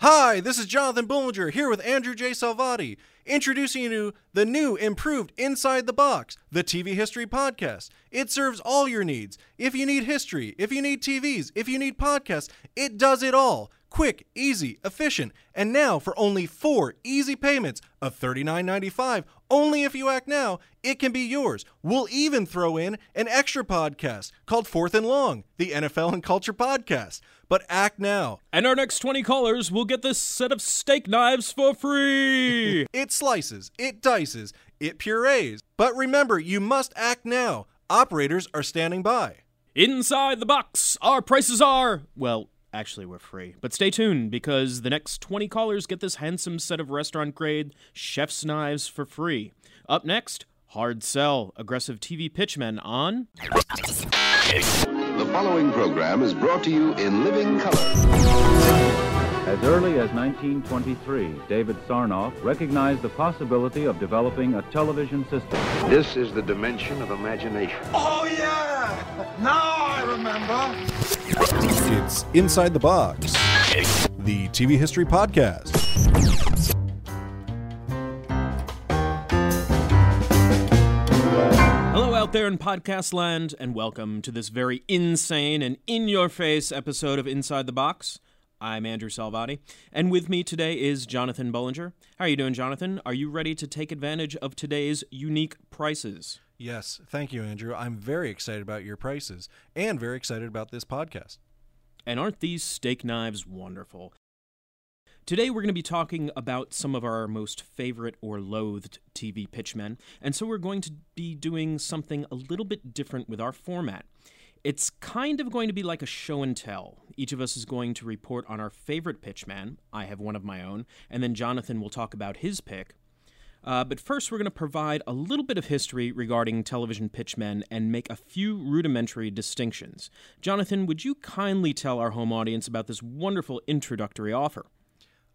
Hi, this is Jonathan Bullinger here with Andrew J. Salvati, introducing you to the new, improved Inside the Box, the TV History Podcast. It serves all your needs. If you need history, if you need TVs, if you need podcasts, it does it all. Quick, easy, efficient, and now for only four easy payments of $39.95, only if you act now, it can be yours. We'll even throw in an extra podcast called Fourth and Long, the NFL and Culture Podcast. But act now. And our next 20 callers will get this set of steak knives for free. It slices, it dices, it purees. But remember, you must act now. Operators are standing by. Inside the box, our prices are, well, actually, we're free. But stay tuned because the next 20 callers get this handsome set of restaurant grade chef's knives for free. Up next, Hard Sell, aggressive TV pitchmen on. The following program is brought to you in living color. As early as 1923, David Sarnoff recognized the possibility of developing a television system. This is the dimension of imagination. Oh, yeah! Now I remember. It's Inside the Box, the TV History Podcast. Out there in podcast land, and welcome to this very insane and in your face episode of Inside the Box. I'm Andrew Salvati, and with me today is Jonathan Bullinger. How are you doing, Jonathan? Are you ready to take advantage of today's unique prices? Yes, thank you, Andrew. I'm very excited about your prices and very excited about this podcast. And aren't these steak knives wonderful? Today, we're going to be talking about some of our most favorite or loathed TV pitchmen, and so we're going to be doing something a little bit different with our format. It's kind of going to be like a show and tell. Each of us is going to report on our favorite pitchman. I have one of my own, and then Jonathan will talk about his pick. Uh, but first, we're going to provide a little bit of history regarding television pitchmen and make a few rudimentary distinctions. Jonathan, would you kindly tell our home audience about this wonderful introductory offer?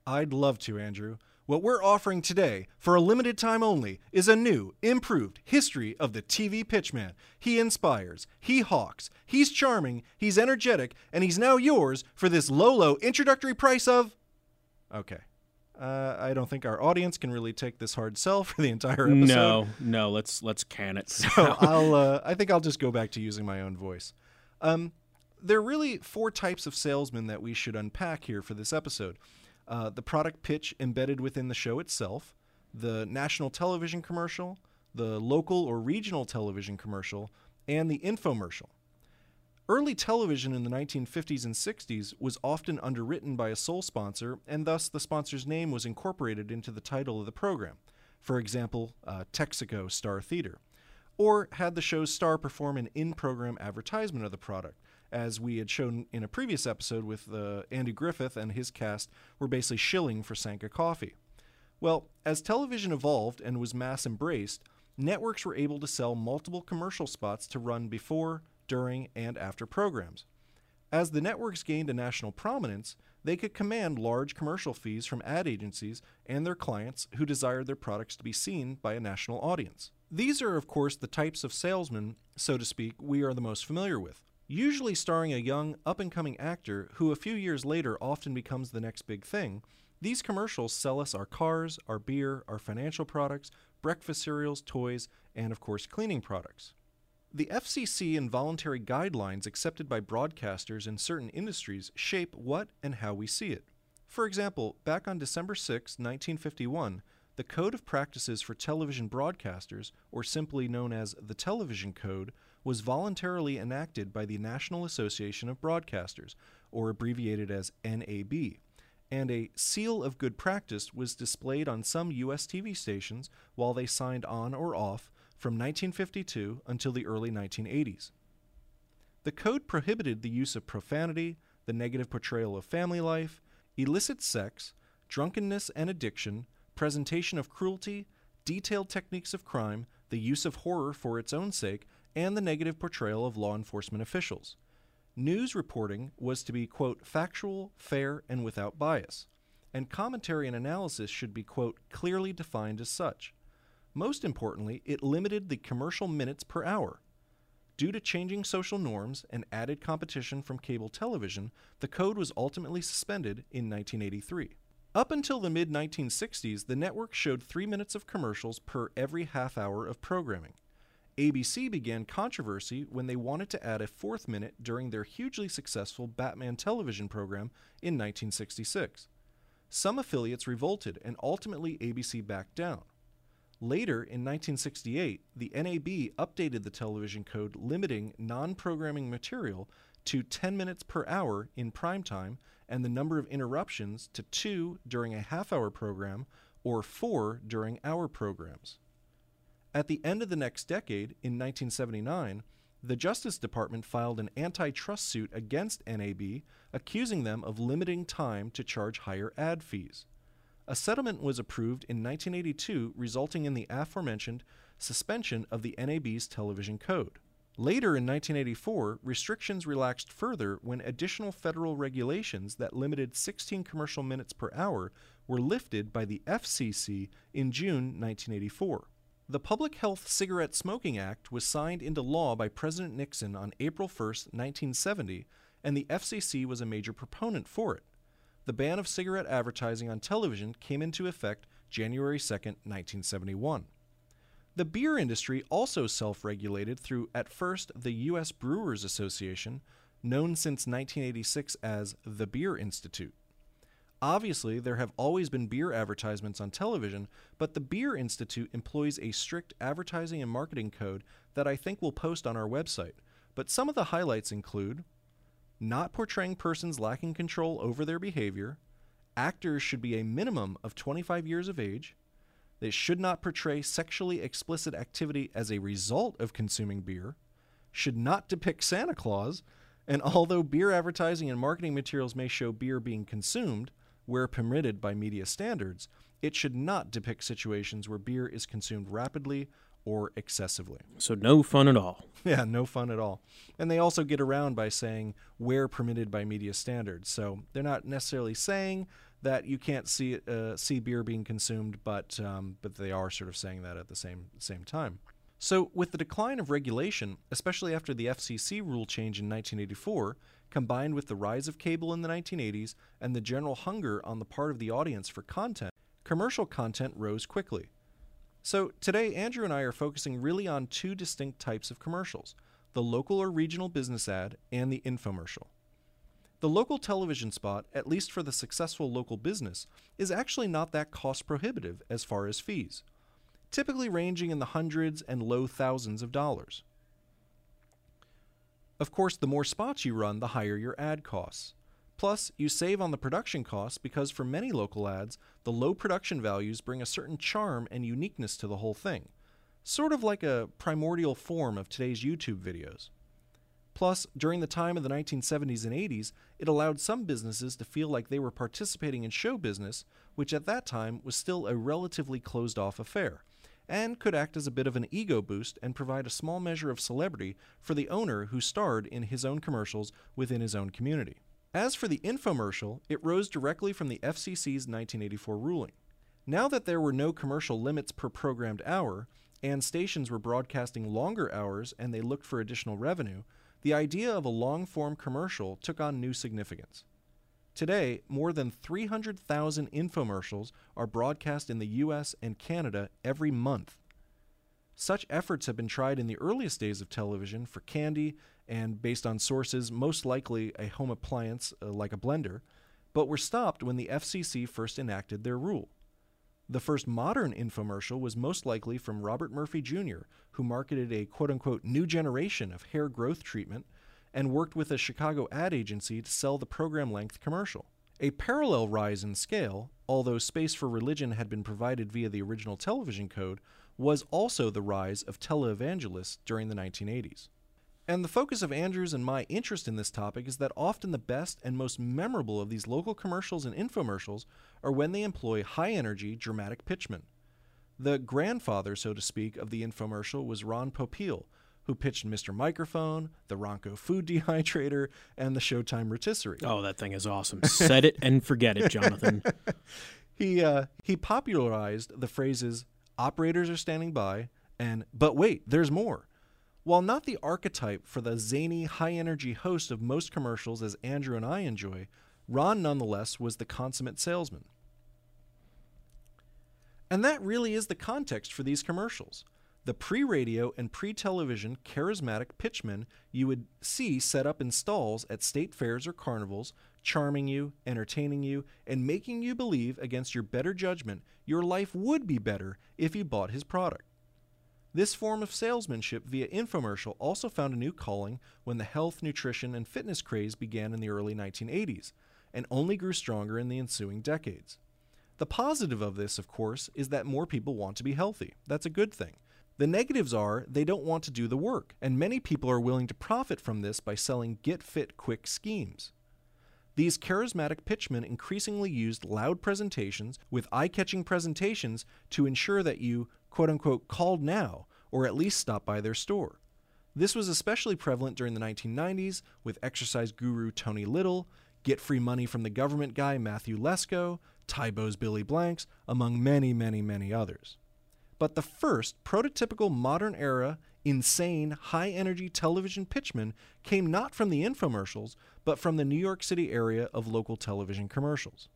I'd love to, Andrew. What we're offering today, for a limited time only, is a new, improved history of the TV pitchman. He inspires, he hawks, he's charming, he's energetic, and he's now yours for this low, low introductory price of. Okay. Uh, I don't think our audience can really take this hard sell for the entire episode. No, no, let's let's can it. So I'll, uh, I think I'll just go back to using my own voice. Um, there are really four types of salesmen that we should unpack here for this episode uh, the product pitch embedded within the show itself, the national television commercial, the local or regional television commercial, and the infomercial. Early television in the 1950s and 60s was often underwritten by a sole sponsor, and thus the sponsor's name was incorporated into the title of the program. For example, uh, Texaco Star Theater. Or had the show's star perform an in program advertisement of the product, as we had shown in a previous episode with uh, Andy Griffith and his cast were basically shilling for Sanka Coffee. Well, as television evolved and was mass embraced, networks were able to sell multiple commercial spots to run before, during, and after programs. As the networks gained a national prominence, they could command large commercial fees from ad agencies and their clients who desired their products to be seen by a national audience. These are, of course, the types of salesmen, so to speak, we are the most familiar with usually starring a young, up and coming actor who a few years later often becomes the next big thing, these commercials sell us our cars, our beer, our financial products, breakfast cereals, toys, and of course, cleaning products. The FCC and voluntary guidelines accepted by broadcasters in certain industries shape what and how we see it. For example, back on December 6, 1951, the Code of Practices for Television Broadcasters, or simply known as the Television Code, was voluntarily enacted by the National Association of Broadcasters, or abbreviated as NAB, and a seal of good practice was displayed on some U.S. TV stations while they signed on or off from 1952 until the early 1980s. The code prohibited the use of profanity, the negative portrayal of family life, illicit sex, drunkenness and addiction, presentation of cruelty, detailed techniques of crime, the use of horror for its own sake, and the negative portrayal of law enforcement officials. News reporting was to be, quote, factual, fair, and without bias, and commentary and analysis should be, quote, clearly defined as such. Most importantly, it limited the commercial minutes per hour. Due to changing social norms and added competition from cable television, the code was ultimately suspended in 1983. Up until the mid 1960s, the network showed three minutes of commercials per every half hour of programming. ABC began controversy when they wanted to add a fourth minute during their hugely successful Batman television program in 1966. Some affiliates revolted and ultimately ABC backed down. Later, in 1968, the NAB updated the television code limiting non programming material to 10 minutes per hour in prime time and the number of interruptions to two during a half hour program or four during hour programs. At the end of the next decade, in 1979, the Justice Department filed an antitrust suit against NAB, accusing them of limiting time to charge higher ad fees. A settlement was approved in 1982, resulting in the aforementioned suspension of the NAB's television code. Later in 1984, restrictions relaxed further when additional federal regulations that limited 16 commercial minutes per hour were lifted by the FCC in June 1984. The Public Health Cigarette Smoking Act was signed into law by President Nixon on April 1, 1970, and the FCC was a major proponent for it. The ban of cigarette advertising on television came into effect January 2, 1971. The beer industry also self regulated through, at first, the U.S. Brewers Association, known since 1986 as the Beer Institute. Obviously, there have always been beer advertisements on television, but the Beer Institute employs a strict advertising and marketing code that I think we'll post on our website. But some of the highlights include not portraying persons lacking control over their behavior, actors should be a minimum of 25 years of age, they should not portray sexually explicit activity as a result of consuming beer, should not depict Santa Claus, and although beer advertising and marketing materials may show beer being consumed, where permitted by media standards, it should not depict situations where beer is consumed rapidly or excessively. So no fun at all. Yeah, no fun at all. And they also get around by saying where permitted by media standards. So they're not necessarily saying that you can't see uh, see beer being consumed, but um, but they are sort of saying that at the same same time. So with the decline of regulation, especially after the FCC rule change in 1984, combined with the rise of cable in the 1980s and the general hunger on the part of the audience for content, commercial content rose quickly. So today, Andrew and I are focusing really on two distinct types of commercials the local or regional business ad and the infomercial. The local television spot, at least for the successful local business, is actually not that cost prohibitive as far as fees, typically ranging in the hundreds and low thousands of dollars. Of course, the more spots you run, the higher your ad costs. Plus, you save on the production costs because for many local ads, the low production values bring a certain charm and uniqueness to the whole thing, sort of like a primordial form of today's YouTube videos. Plus, during the time of the 1970s and 80s, it allowed some businesses to feel like they were participating in show business, which at that time was still a relatively closed off affair, and could act as a bit of an ego boost and provide a small measure of celebrity for the owner who starred in his own commercials within his own community. As for the infomercial, it rose directly from the FCC's 1984 ruling. Now that there were no commercial limits per programmed hour, and stations were broadcasting longer hours and they looked for additional revenue, the idea of a long form commercial took on new significance. Today, more than 300,000 infomercials are broadcast in the US and Canada every month. Such efforts have been tried in the earliest days of television for candy and, based on sources, most likely a home appliance uh, like a blender, but were stopped when the FCC first enacted their rule. The first modern infomercial was most likely from Robert Murphy Jr., who marketed a quote unquote new generation of hair growth treatment and worked with a Chicago ad agency to sell the program length commercial. A parallel rise in scale, although space for religion had been provided via the original television code, was also the rise of televangelists during the 1980s. And the focus of Andrew's and my interest in this topic is that often the best and most memorable of these local commercials and infomercials are when they employ high energy, dramatic pitchmen. The grandfather, so to speak, of the infomercial was Ron Popeil, who pitched Mr. Microphone, the Ronco Food Dehydrator, and the Showtime Rotisserie. Oh, that thing is awesome. Set it and forget it, Jonathan. he uh, he popularized the phrases "operators are standing by" and "but wait, there's more." While not the archetype for the zany, high energy host of most commercials as Andrew and I enjoy, Ron nonetheless was the consummate salesman. And that really is the context for these commercials. The pre radio and pre television charismatic pitchmen you would see set up in stalls at state fairs or carnivals, charming you, entertaining you, and making you believe against your better judgment your life would be better if you bought his product. This form of salesmanship via infomercial also found a new calling when the health, nutrition, and fitness craze began in the early 1980s, and only grew stronger in the ensuing decades. The positive of this, of course, is that more people want to be healthy. That's a good thing. The negatives are they don't want to do the work, and many people are willing to profit from this by selling get fit quick schemes. These charismatic pitchmen increasingly used loud presentations with eye catching presentations to ensure that you, quote unquote, called now, or at least stopped by their store. This was especially prevalent during the 1990s with exercise guru Tony Little, get free money from the government guy Matthew Lesko, Tae Bo's Billy Blanks, among many, many, many others. But the first prototypical modern era, insane, high energy television pitchman came not from the infomercials, but from the New York City area of local television commercials.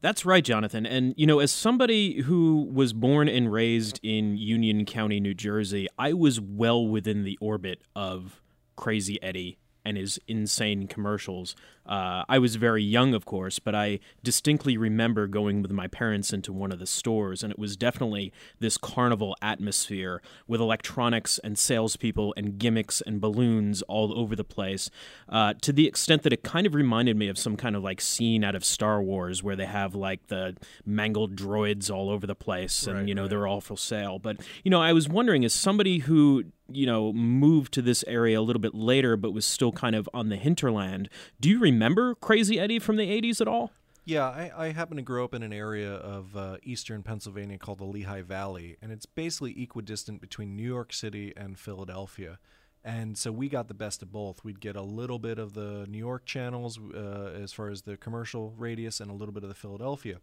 That's right, Jonathan. And, you know, as somebody who was born and raised in Union County, New Jersey, I was well within the orbit of Crazy Eddie and his insane commercials. Uh, I was very young, of course, but I distinctly remember going with my parents into one of the stores, and it was definitely this carnival atmosphere with electronics and salespeople and gimmicks and balloons all over the place, uh, to the extent that it kind of reminded me of some kind of like scene out of Star Wars where they have like the mangled droids all over the place, and Right, you know right. they're all for sale. But you know, I was wondering, as somebody who you know moved to this area a little bit later, but was still kind of on the hinterland, do you remember Crazy Eddie from the '80s at all? Yeah, I, I happen to grow up in an area of uh, eastern Pennsylvania called the Lehigh Valley, and it's basically equidistant between New York City and Philadelphia. And so we got the best of both. We'd get a little bit of the New York channels uh, as far as the commercial radius and a little bit of the Philadelphia.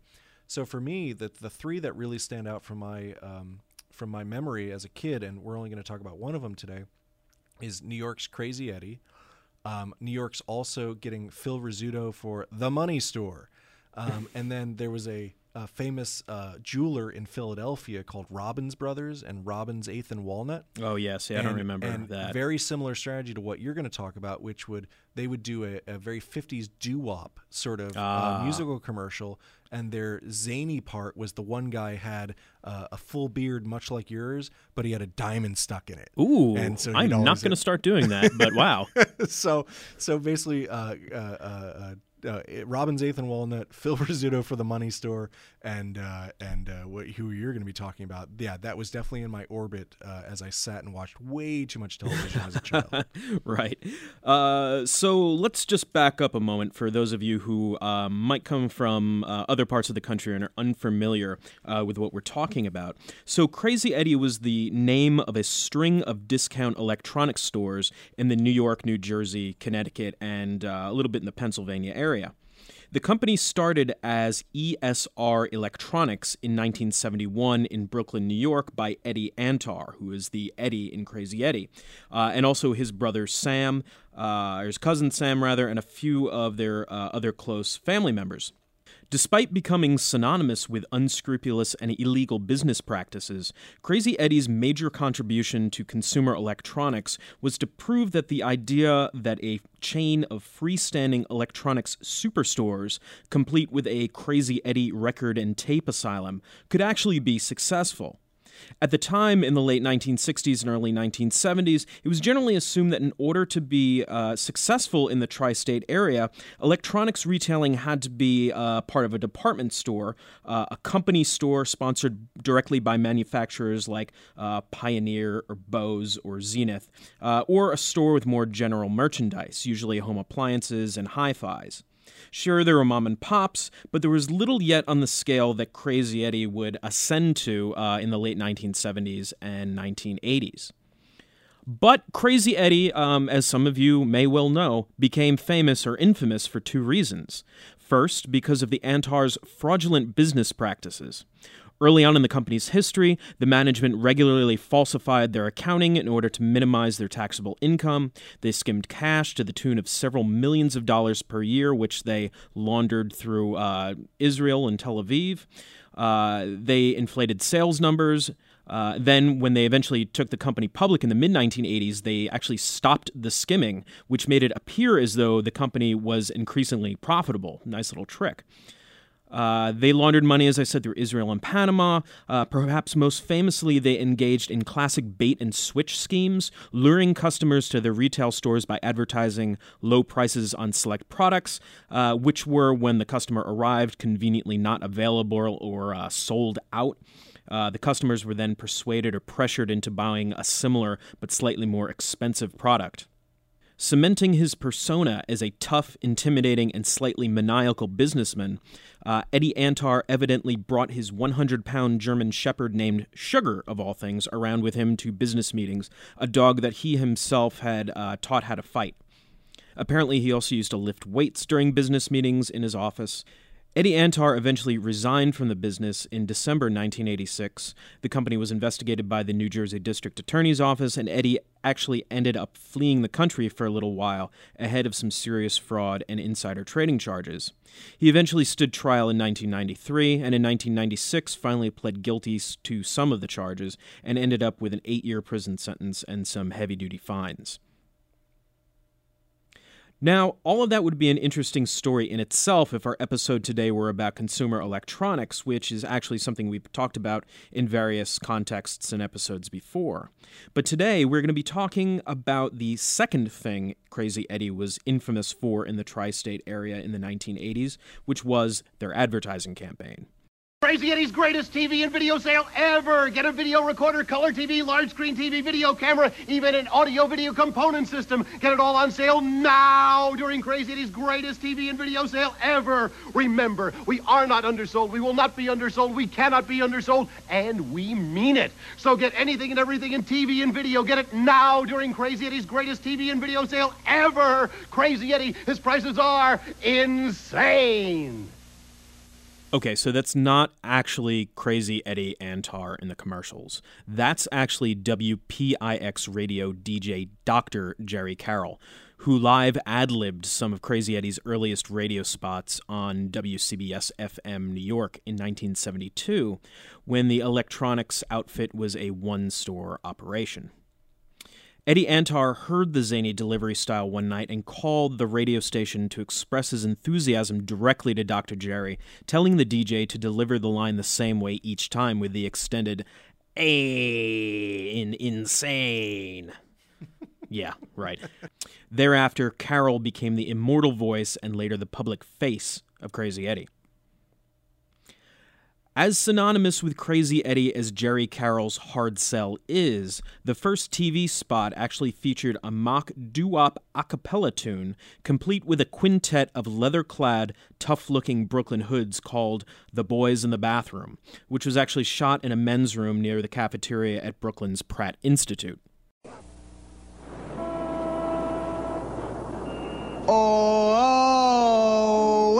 So for me, the, the three that really stand out from my, um, from my memory as a kid, and we're only going to talk about one of them today, is New York's Crazy Eddie. Um, New York's also getting Phil Rizzuto for The Money Store. Um, and then there was a, a famous uh, jeweler in Philadelphia called Robbins Brothers and Robbins Eighth and Walnut. Oh yes, yeah, I don't remember and that. Very similar strategy to what you're going to talk about, which would they would do a, a very 50s doo wop sort of Ah. uh, musical commercial, and their zany part was the one guy had uh, a full beard, much like yours, but he had a diamond stuck in it. Ooh, and so I'm not going to start doing that, but wow. so so basically, uh, Robbins Eighth and Walnut, Phil Rizzuto for the Money Store, and uh, and uh, what, who you're going to be talking about. Yeah, that was definitely in my orbit uh, as I sat and watched way too much television as a child. right. Uh, so let's just back up a moment for those of you who um, might come from uh, other parts of the country and are unfamiliar with what we're talking about. So, Crazy Eddie was the name of a string of discount electronics stores in the New York, New Jersey, Connecticut, and a little bit in the Pennsylvania area. The company started as ESR Electronics in 1971 in Brooklyn, New York, by Eddie Antar, who is the Eddie in Crazy Eddie, uh, and also his brother Sam, uh, or his cousin Sam, rather, and a few of their uh, other close family members. Despite becoming synonymous with unscrupulous and illegal business practices, Crazy Eddie's major contribution to consumer electronics was to prove that the idea that a chain of freestanding electronics superstores, complete with a Crazy Eddie record and tape asylum, could actually be successful. At the time, in the late 1960s and early 1970s, it was generally assumed that in order to be uh, successful in the tri state area, electronics retailing had to be uh, part of a department store, uh, a company store sponsored directly by manufacturers like uh, Pioneer or Bose or Zenith, uh, or a store with more general merchandise, usually home appliances and hi fis. Sure, there were mom and pops, but there was little yet on the scale that Crazy Eddie would ascend to uh, in the late 1970s and 1980s. But Crazy Eddie, um, as some of you may well know, became famous or infamous for two reasons. First, because of the Antar's fraudulent business practices. Early on in the company's history, the management regularly falsified their accounting in order to minimize their taxable income. They skimmed cash to the tune of several millions of dollars per year, which they laundered through uh, Israel and Tel Aviv. Uh, they inflated sales numbers. Uh, then, when they eventually took the company public in the mid 1980s, they actually stopped the skimming, which made it appear as though the company was increasingly profitable. Nice little trick. Uh, they laundered money, as I said, through Israel and Panama. Uh, perhaps most famously, they engaged in classic bait and switch schemes, luring customers to their retail stores by advertising low prices on select products, uh, which were, when the customer arrived, conveniently not available or uh, sold out. Uh, the customers were then persuaded or pressured into buying a similar but slightly more expensive product. Cementing his persona as a tough, intimidating, and slightly maniacal businessman, uh, Eddie Antar evidently brought his 100 pound German Shepherd named Sugar, of all things, around with him to business meetings, a dog that he himself had uh, taught how to fight. Apparently, he also used to lift weights during business meetings in his office. Eddie Antar eventually resigned from the business in December 1986. The company was investigated by the New Jersey District Attorney's Office, and Eddie actually ended up fleeing the country for a little while ahead of some serious fraud and insider trading charges. He eventually stood trial in 1993, and in 1996 finally pled guilty to some of the charges and ended up with an eight year prison sentence and some heavy duty fines. Now, all of that would be an interesting story in itself if our episode today were about consumer electronics, which is actually something we've talked about in various contexts and episodes before. But today, we're going to be talking about the second thing Crazy Eddie was infamous for in the tri state area in the 1980s, which was their advertising campaign. Crazy Eddie's greatest TV and video sale ever. Get a video recorder, color TV, large screen TV, video camera, even an audio video component system. Get it all on sale now during Crazy Eddie's greatest TV and video sale ever. Remember, we are not undersold. We will not be undersold. We cannot be undersold. And we mean it. So get anything and everything in TV and video. Get it now during Crazy Eddie's greatest TV and video sale ever. Crazy Eddie, his prices are insane. Okay, so that's not actually Crazy Eddie Antar in the commercials. That's actually WPIX radio DJ Dr. Jerry Carroll, who live ad libbed some of Crazy Eddie's earliest radio spots on WCBS FM New York in 1972 when the electronics outfit was a one store operation. Eddie Antar heard the zany delivery style one night and called the radio station to express his enthusiasm directly to Dr. Jerry, telling the DJ to deliver the line the same way each time with the extended A in insane. yeah, right. Thereafter, Carroll became the immortal voice and later the public face of Crazy Eddie. As synonymous with Crazy Eddie as Jerry Carroll's Hard Sell is, the first TV spot actually featured a mock doo-wop a cappella tune, complete with a quintet of leather-clad, tough-looking Brooklyn hoods called The Boys in the Bathroom, which was actually shot in a men's room near the cafeteria at Brooklyn's Pratt Institute.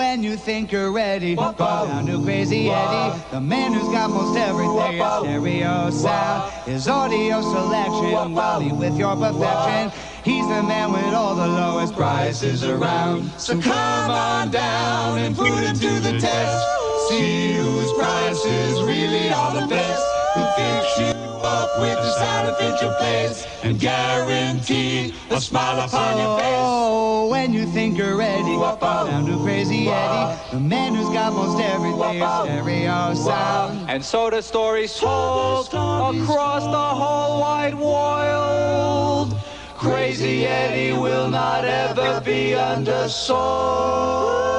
When you think you're ready, go down to Crazy Eddie, the man who's got most everything. His stereo sound, his audio selection, Wally with your perfection. He's the man with all the lowest prices around. So come on down and put him to the test. See whose prices really are the best. Who fix you up with the sound to fit your place and guarantee a smile upon your face. Oh, when you think you're ready, go down to Crazy Eddie, the man who's got most everything. His stereo sound. And so the story's told across the whole wide world. Crazy Eddie will not ever be undersold.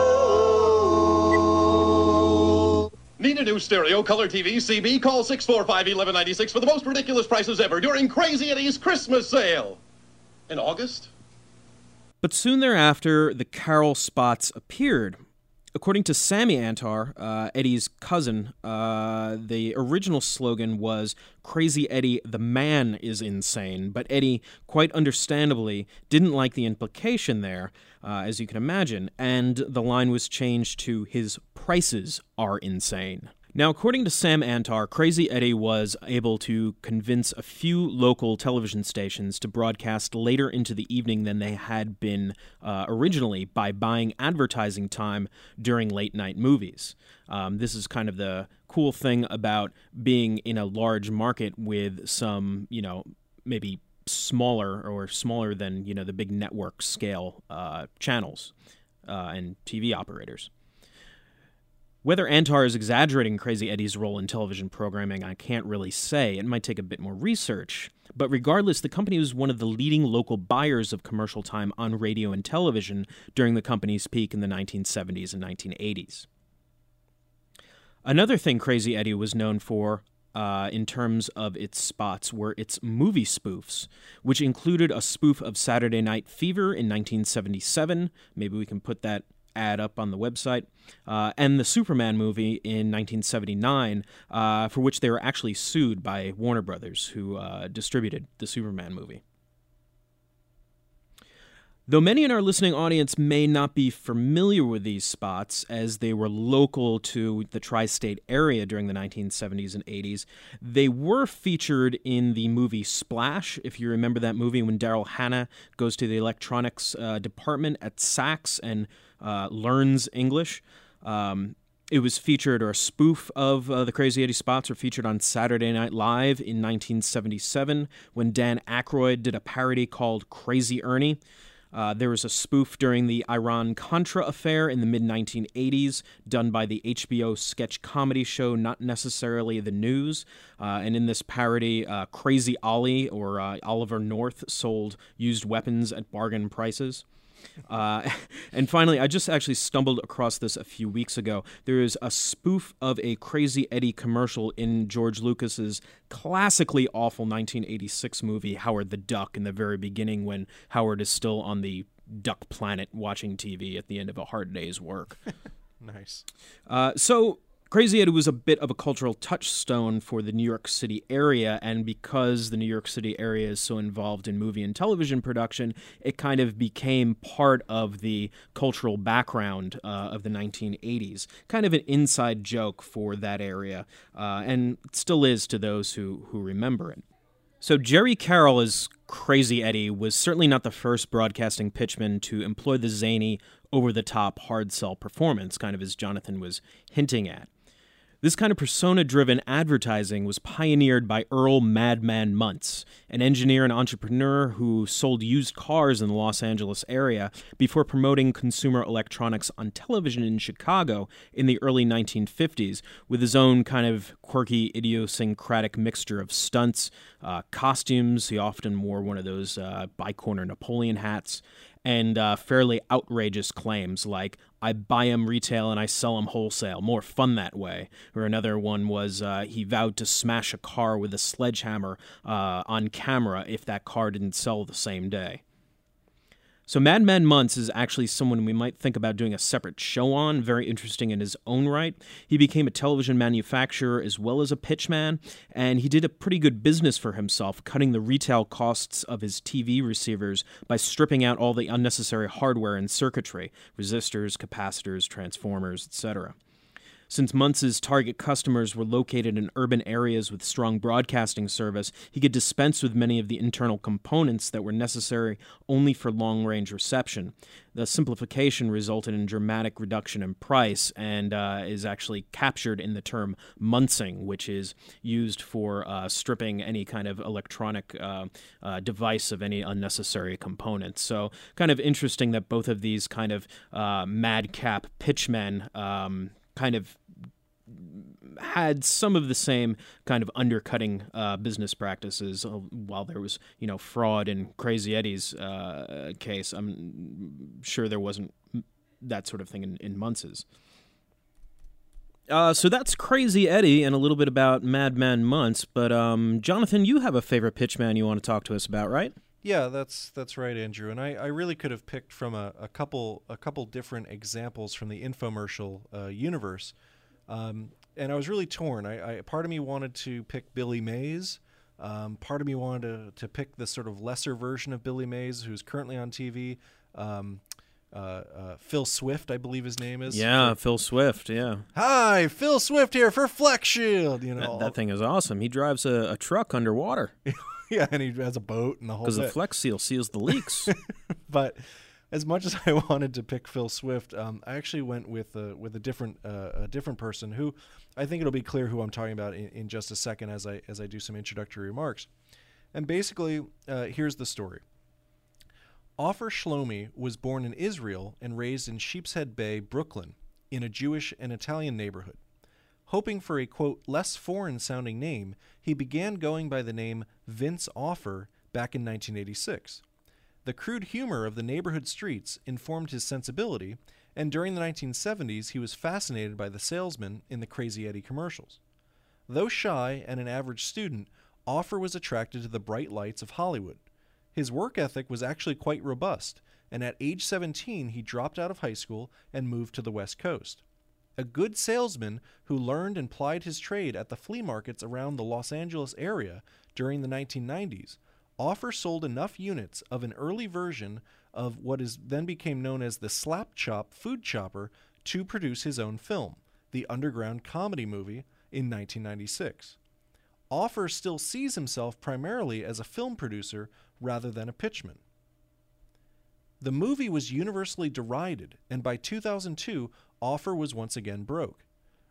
Need a new stereo, color TV, CB? Call 645-1196 for the most ridiculous prices ever during Crazy Eddie's Christmas sale. In August? But soon thereafter, the Carroll spots appeared. According to Sammy Antar, uh, Eddie's cousin, uh, the original slogan was Crazy Eddie, the man is insane. But Eddie, quite understandably, didn't like the implication there, uh, as you can imagine, and the line was changed to His prices are insane. Now, according to Sam Antar, Crazy Eddie was able to convince a few local television stations to broadcast later into the evening than they had been uh, originally by buying advertising time during late night movies. Um, this is kind of the cool thing about being in a large market with some, you know, maybe smaller or smaller than, you know, the big network scale uh, channels uh, and TV operators. Whether Antar is exaggerating Crazy Eddie's role in television programming, I can't really say. It might take a bit more research. But regardless, the company was one of the leading local buyers of commercial time on radio and television during the company's peak in the 1970s and 1980s. Another thing Crazy Eddie was known for uh, in terms of its spots were its movie spoofs, which included a spoof of Saturday Night Fever in 1977. Maybe we can put that ad up on the website, uh, and the Superman movie in 1979, uh, for which they were actually sued by Warner Brothers, who uh, distributed the Superman movie. Though many in our listening audience may not be familiar with these spots, as they were local to the tri state area during the 1970s and 80s, they were featured in the movie Splash. If you remember that movie, when Daryl Hannah goes to the electronics uh, department at Saks and uh, learns English. Um, it was featured, or a spoof of uh, the Crazy Eddie spots, were featured on Saturday Night Live in 1977 when Dan Aykroyd did a parody called Crazy Ernie. Uh, there was a spoof during the Iran Contra affair in the mid 1980s, done by the HBO sketch comedy show Not Necessarily the News. Uh, and in this parody, uh, Crazy Ollie or uh, Oliver North sold used weapons at bargain prices. Uh, and finally, I just actually stumbled across this a few weeks ago. There is a spoof of a Crazy Eddie commercial in George Lucas's classically awful 1986 movie Howard the Duck in the very beginning when Howard is still on the duck planet watching TV at the end of a hard day's work. nice. Uh, so Crazy Eddie was a bit of a cultural touchstone for the New York City area, and because the New York City area is so involved in movie and television production, it kind of became part of the cultural background uh, of the 1980s. Kind of an inside joke for that area, uh, and still is to those who, who remember it. So, Jerry Carroll as Crazy Eddie was certainly not the first broadcasting pitchman to employ the zany, over the top hard sell performance, kind of as Jonathan was hinting at. This kind of persona driven advertising was pioneered by Earl Madman Muntz, an engineer and entrepreneur who sold used cars in the Los Angeles area before promoting consumer electronics on television in Chicago in the early 1950s with his own kind of quirky, idiosyncratic mixture of stunts, uh, costumes. He often wore one of those uh, bicorner Napoleon hats and uh, fairly outrageous claims like I buy them retail and I sell them wholesale. More fun that way. Or another one was uh, he vowed to smash a car with a sledgehammer uh, on camera if that car didn't sell the same day. So Madman Muntz is actually someone we might think about doing a separate show on, very interesting in his own right. He became a television manufacturer as well as a pitchman, and he did a pretty good business for himself, cutting the retail costs of his TV receivers by stripping out all the unnecessary hardware and circuitry, resistors, capacitors, transformers, etc. Since Muntz's target customers were located in urban areas with strong broadcasting service, he could dispense with many of the internal components that were necessary only for long range reception. The simplification resulted in dramatic reduction in price and uh, is actually captured in the term muntzing, which is used for uh, stripping any kind of electronic uh, uh device of any unnecessary components. So, kind of interesting that both of these kind of uh, madcap pitchmen um, kind of had some of the same kind of undercutting uh, business practices uh, while there was you know fraud in Crazy Eddie's uh, case. I'm sure there wasn't that sort of thing in, in Muntz's. Uh, so that's Crazy Eddie and a little bit about Madman Muntz. But um, Jonathan, you have a favorite pitchman you want to talk to us about, right? Yeah, that's that's right, Andrew. And I, I really could have picked from a, a couple a couple different examples from the infomercial uh, universe. Um, and I was really torn. I, I, part of me wanted to pick Billy Mays. Um, part of me wanted to, to pick the sort of lesser version of Billy Mays, who's currently on TV. Um, uh, uh, Phil Swift, I believe his name is. Yeah, Phil Swift. Yeah, Hi, Phil Swift here for Flex Seal. You know, that, that thing is awesome. He drives a, a truck underwater yeah, and he has a boat and the whole because the. Flex Seal seals the leaks. but as much as I wanted to pick Phil Swift, um, I actually went with a, with a different uh, a different person who I think it'll be clear who I'm talking about in, in just a second as I as I do some introductory remarks. And basically, uh, here's the story. Offer Shlomi was born in Israel and raised in Sheepshead Bay, Brooklyn, in a Jewish and Italian neighborhood. Hoping for a quote less foreign sounding name, he began going by the name Vince Offer back in 1986. The crude humor of the neighborhood streets informed his sensibility, and during the 1970s he was fascinated by the salesman in the Crazy Eddie commercials. Though shy and an average student, Offer was attracted to the bright lights of Hollywood. His work ethic was actually quite robust, and at age 17 he dropped out of high school and moved to the West Coast. A good salesman who learned and plied his trade at the flea markets around the Los Angeles area during the 1990s, Offer sold enough units of an early version of what is then became known as the Slap Chop food chopper to produce his own film, the underground comedy movie, in 1996. Offer still sees himself primarily as a film producer rather than a pitchman. The movie was universally derided, and by 2002, Offer was once again broke.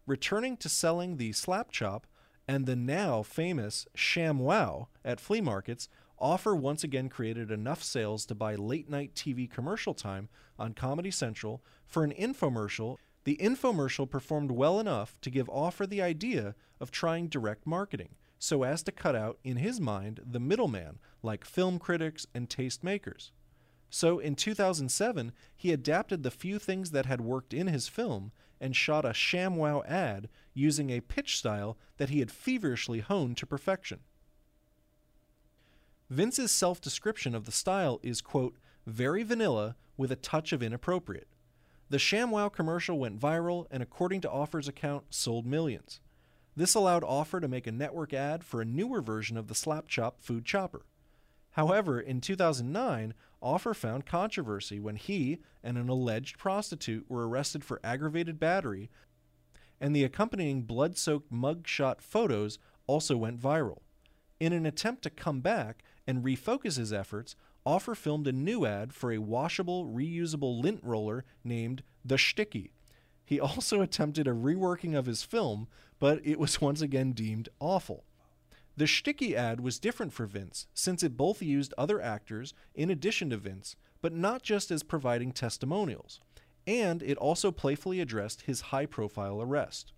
Returning to selling the slap chop and the now famous Sham Wow at flea markets, Offer once again created enough sales to buy late night TV commercial time on Comedy Central for an infomercial. The infomercial performed well enough to give Offer the idea of trying direct marketing, so as to cut out, in his mind, the middleman like film critics and tastemakers. So in 2007, he adapted the few things that had worked in his film and shot a ShamWow ad using a pitch style that he had feverishly honed to perfection. Vince's self description of the style is, quote, very vanilla with a touch of inappropriate. The ShamWow commercial went viral and, according to Offer's account, sold millions. This allowed Offer to make a network ad for a newer version of the Slap Chop food chopper. However, in 2009, Offer found controversy when he and an alleged prostitute were arrested for aggravated battery, and the accompanying blood soaked mugshot photos also went viral. In an attempt to come back and refocus his efforts, Offer filmed a new ad for a washable, reusable lint roller named The Schticky. He also attempted a reworking of his film, but it was once again deemed awful. The Schticky ad was different for Vince, since it both used other actors in addition to Vince, but not just as providing testimonials, and it also playfully addressed his high profile arrest.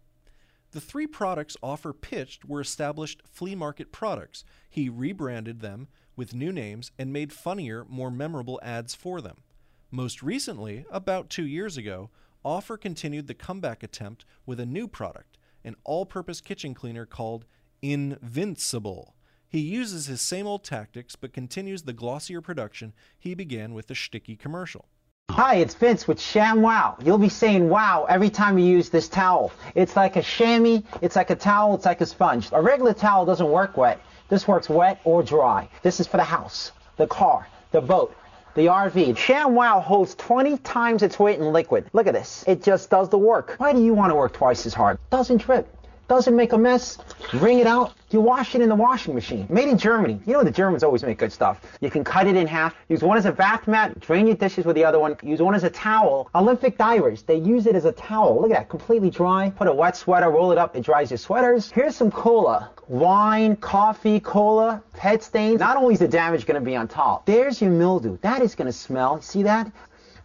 The three products Offer pitched were established flea market products. He rebranded them with new names and made funnier, more memorable ads for them. Most recently, about two years ago, Offer continued the comeback attempt with a new product, an all purpose kitchen cleaner called Invincible. He uses his same old tactics but continues the glossier production he began with the Schticky commercial. Hi, it's Vince with Sham Wow. You'll be saying wow every time you use this towel. It's like a chamois, it's like a towel, it's like a sponge. A regular towel doesn't work wet. This works wet or dry. This is for the house, the car, the boat, the RV. Sham Wow holds 20 times its weight in liquid. Look at this. It just does the work. Why do you want to work twice as hard? Doesn't drip. Doesn't make a mess. Wring it out. You wash it in the washing machine. Made in Germany. You know the Germans always make good stuff. You can cut it in half. Use one as a bath mat. Drain your dishes with the other one. Use one as a towel. Olympic divers, they use it as a towel. Look at that. Completely dry. Put a wet sweater. Roll it up. It dries your sweaters. Here's some cola. Wine, coffee, cola, pet stains. Not only is the damage going to be on top, there's your mildew. That is going to smell. See that?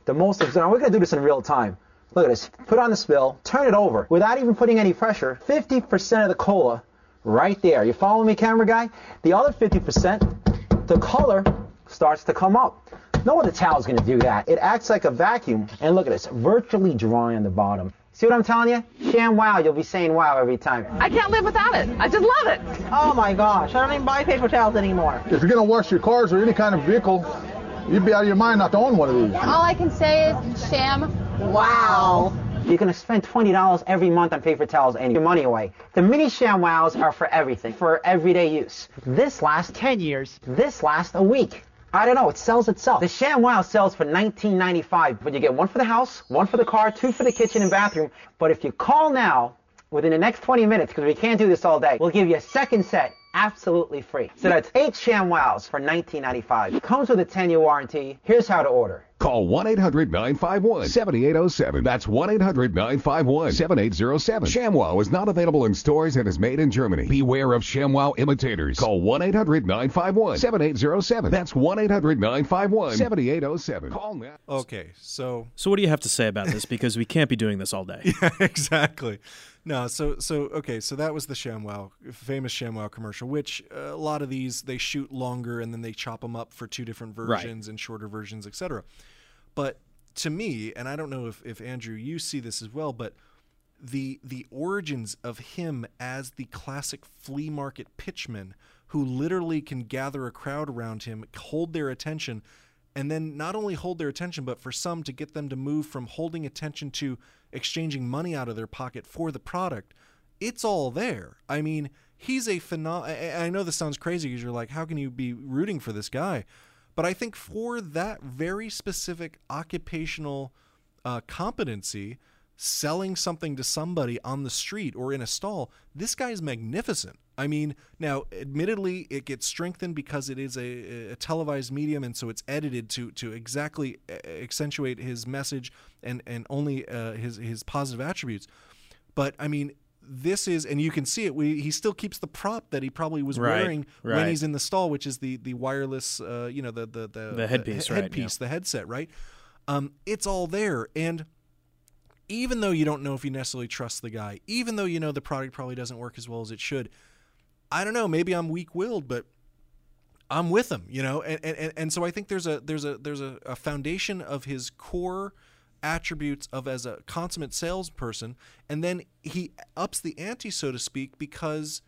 The most of We're going to do this in real time. Look at this. Put on the spill, turn it over without even putting any pressure. 50% of the cola right there. You follow me, camera guy? The other 50%, the color starts to come up. No other towel is going to do that. It acts like a vacuum. And look at this, virtually dry on the bottom. See what I'm telling you? Sham wow, you'll be saying wow every time. I can't live without it. I just love it. Oh my gosh, I don't even buy paper towels anymore. If you're going to wash your cars or any kind of vehicle, you'd be out of your mind not to own one of these. All I can say is sham wow. You're going to spend $20 every month on paper towels and your money away. The mini Sham Wows are for everything, for everyday use. This lasts 10 years. This lasts a week. I don't know. It sells itself. The ShamWow sells for $19.95, but you get one for the house, one for the car, two for the kitchen and bathroom. But if you call now, within the next 20 minutes, because we can't do this all day, we'll give you a second set absolutely free. So that's eight ShamWows for $19.95. Comes with a 10-year warranty. Here's how to order. Call 1 800 951 7807. That's 1 800 951 7807. ShamWow is not available in stores and is made in Germany. Beware of ShamWow imitators. Call 1 800 951 7807. That's 1 800 951 7807. Call now. Okay, so So what do you have to say about this? Because we can't be doing this all day. yeah, exactly. No, so so okay, so that was the ShamWow famous ShamWow commercial, which uh, a lot of these they shoot longer and then they chop them up for two different Right. versions and shorter versions, etc. But to me, and I don't know if, if Andrew you see this as well, but the the origins of him as the classic flea market pitchman who literally can gather a crowd around him, hold their attention, and then not only hold their attention, but for some to get them to move from holding attention to exchanging money out of their pocket for the product. It's all there. I mean, he's a phenom. I I know this sounds crazy because you're like, how can you be rooting for this guy? But I think for that very specific occupational uh, competency, selling something to somebody on the street or in a stall, this guy is magnificent. I mean, now, admittedly, it gets strengthened because it is a, a televised medium, and so it's edited to to exactly uh, accentuate his message and and only uh, his his positive attributes. But I mean, this is, and you can see it. We, he still keeps the prop that he probably was Right, wearing when he's in the stall, which is the the wireless, uh, you know, the the the, The headpiece, he- right, headpiece, the headset, right? Um, it's all there, and even though you don't know if you necessarily trust the guy, even though you know the product probably doesn't work as well as it should, I don't know. Maybe I'm weak-willed, but I'm with him, you know, and and, and so I think there's a there's a there's a, a foundation of his core attributes of as a consummate salesperson, and then he ups the ante, so to speak, because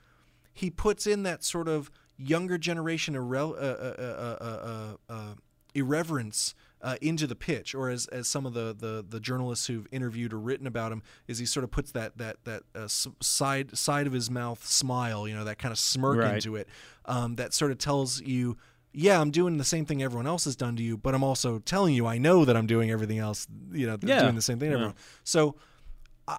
he puts in that sort of younger generation irre- uh, uh, uh, uh, uh, uh, irreverence uh, into the pitch, or as, as some of the, the, the journalists who've interviewed or written about him, is he sort of puts that that that uh, side side of his mouth smile, you know, that kind of smirk Right. into it, um, that sort of tells you. Yeah, I'm doing the same thing everyone else has done to you, but I'm also telling you I know that I'm doing everything else, you know, Yeah. doing the same thing Yeah. everyone. So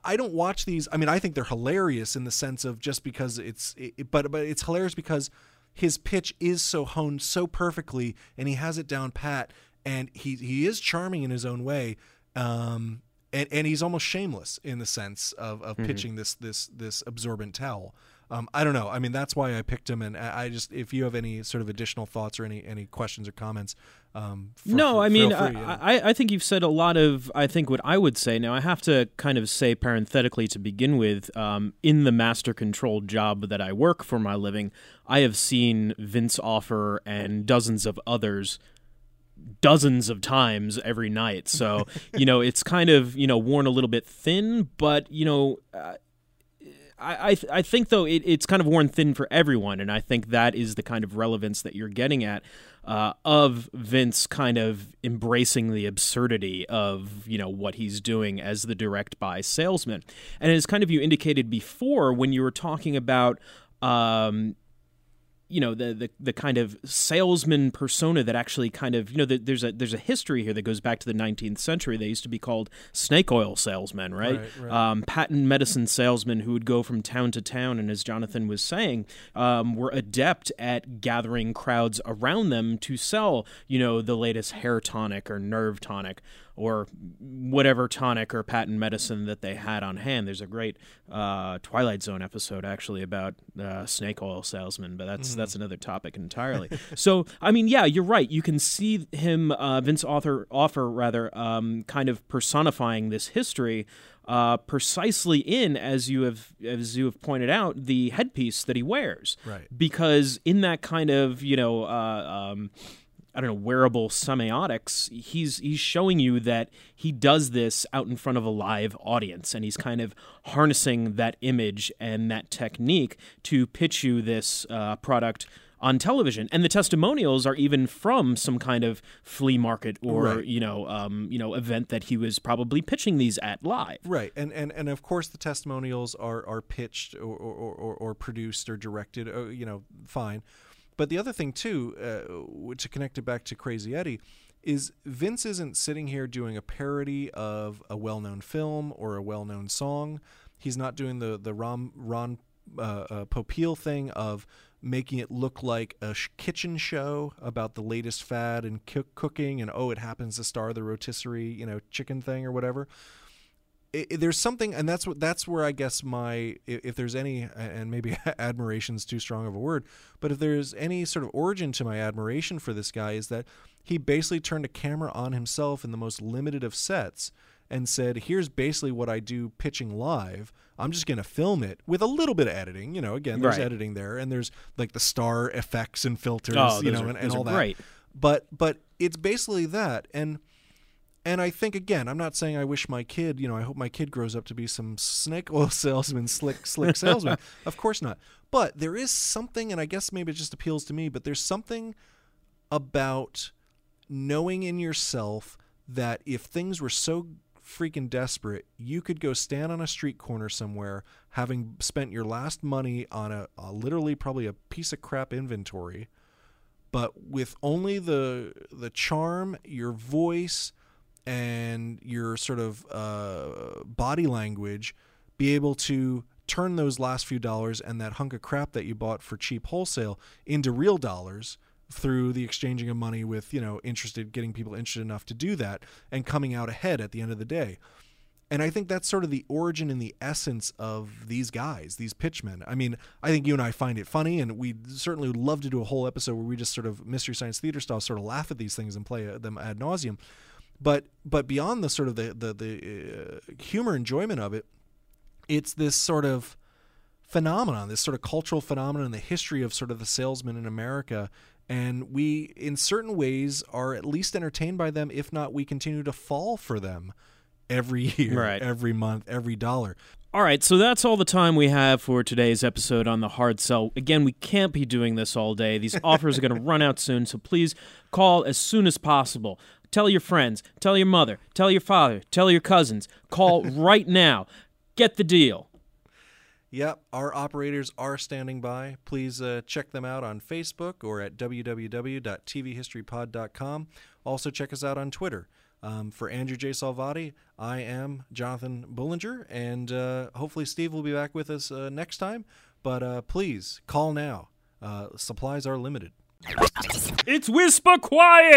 I- don't watch these. I mean, I think they're hilarious in the sense of just because it's, it, but but it's hilarious because his pitch is so honed so perfectly, and he has it down pat, and he he is charming in his own way, um, and and he's almost shameless in the sense of of Mhm. pitching this this this absorbent towel. Um, I don't know. I mean, that's why I picked him, and I I just if you have any sort of additional thoughts or any any questions or comments, um, f- no, I mean, feel I, you know. I, I think you've said a lot of, I think, what I would say. Now, I have to kind of say parenthetically to begin with, um, in the master control job that I work for my living, I have seen Vince Offer and dozens of others dozens of times every night. So, you know, it's kind of, you know, worn a little bit thin, but, you know, uh, I, I, th- I think though it, it's kind of worn thin for everyone, and I think that is the kind of relevance that you're getting at uh, of Vince kind of embracing the absurdity of you know what he's doing as the direct buy salesman, and as kind of you indicated before when you were talking about. Um, you know the, the the kind of salesman persona that actually kind of you know the, there's a there's a history here that goes back to the 19th century. They used to be called snake oil salesmen, right? Right, right. Um, patent medicine salesmen who would go from town to town, and as Jonathan was saying, um, were adept at gathering crowds around them to sell you know the latest hair tonic or nerve tonic or whatever tonic or patent medicine that they had on hand. There's a great uh, Twilight Zone episode actually about uh, snake oil salesmen, but that's Mhm. that's another topic entirely. so I mean, yeah, you're right. You can see him, uh, Vince Author, offer rather, um, kind of personifying this history. Uh, precisely in as you have as you have pointed out the headpiece that he wears Right. because in that kind of you know uh, um, I don't know wearable semiotics, he's he's showing you that he does this out in front of a live audience, and he's kind of harnessing that image and that technique to pitch you this uh, product on television. And the testimonials are even from some kind of flea market or Right. you know um, you know event that he was probably pitching these at live. Right, and and, and of course the testimonials are are pitched or or, or, or produced or directed. uh, You know, fine, But the other thing too, uh, to connect it back to Crazy Eddie, is Vince isn't sitting here doing a parody of a well-known film or a well-known song. He's not doing the the Ron Ron uh, uh, Popeil thing of making it look like a sh- kitchen show about the latest fad in cooking and oh it happens to star the rotisserie you know chicken thing or whatever it, there's something and that's what that's where i guess my if, there's any and maybe admiration is too strong of a word but if there's any sort of origin to my admiration for this guy is that he basically turned a camera on himself in the most limited of sets and said, "Here's basically what I do pitching live. I'm just going to film it with a little bit of editing. You know, again, there's Right. editing there, and there's like the star effects and filters, Oh, you know, are- and, and all that. great. But but it's basically that, and and I think again, I'm not saying I wish my kid, you know, I hope my kid grows up to be some snake oil salesman, slick slick salesman. of course not. But there is something, and I guess maybe it just appeals to me. But there's something about knowing in yourself that if things were so freaking desperate, you could go stand on a street corner somewhere, having spent your last money on a, a literally probably a piece of crap inventory, but with only the the charm, your voice, and your sort of uh, body language, be able to turn those last few dollars and that hunk of crap that you bought for cheap wholesale into real dollars through the exchanging of money with you know interested getting people interested enough to do that and coming out ahead at the end of the day and I think that's sort of the origin and the essence of these guys, these pitchmen. I mean, I think you and I find it funny, and we certainly would love to do a whole episode where we just sort of mystery science theater style sort of laugh at these things and play uh, them ad nauseum. But but beyond the sort of the the, the uh, humor enjoyment of it, it's this sort of phenomenon, this sort of cultural phenomenon in the history of sort of the salesman in America. And we, in certain ways, are at least entertained by them. If not, we continue to fall for them every year, Right. every month, every dollar. All right, so that's all the time we have for today's episode on the hard sell. Again, we can't be doing this all day. These offers are going to run out soon, so please call as soon as possible. Tell your friends, tell your mother, tell your father, tell your cousins. Call right now. Get the deal. Yep, our operators are standing by. Please uh, check them out on Facebook or at www.tvhistorypod.com. Also, check us out on Twitter. Um, for Andrew J. Salvati, I am Jonathan Bullinger, and uh, hopefully Steve will be back with us uh, next time. But uh, please call now. Uh, supplies are limited. It's Whisper Quiet!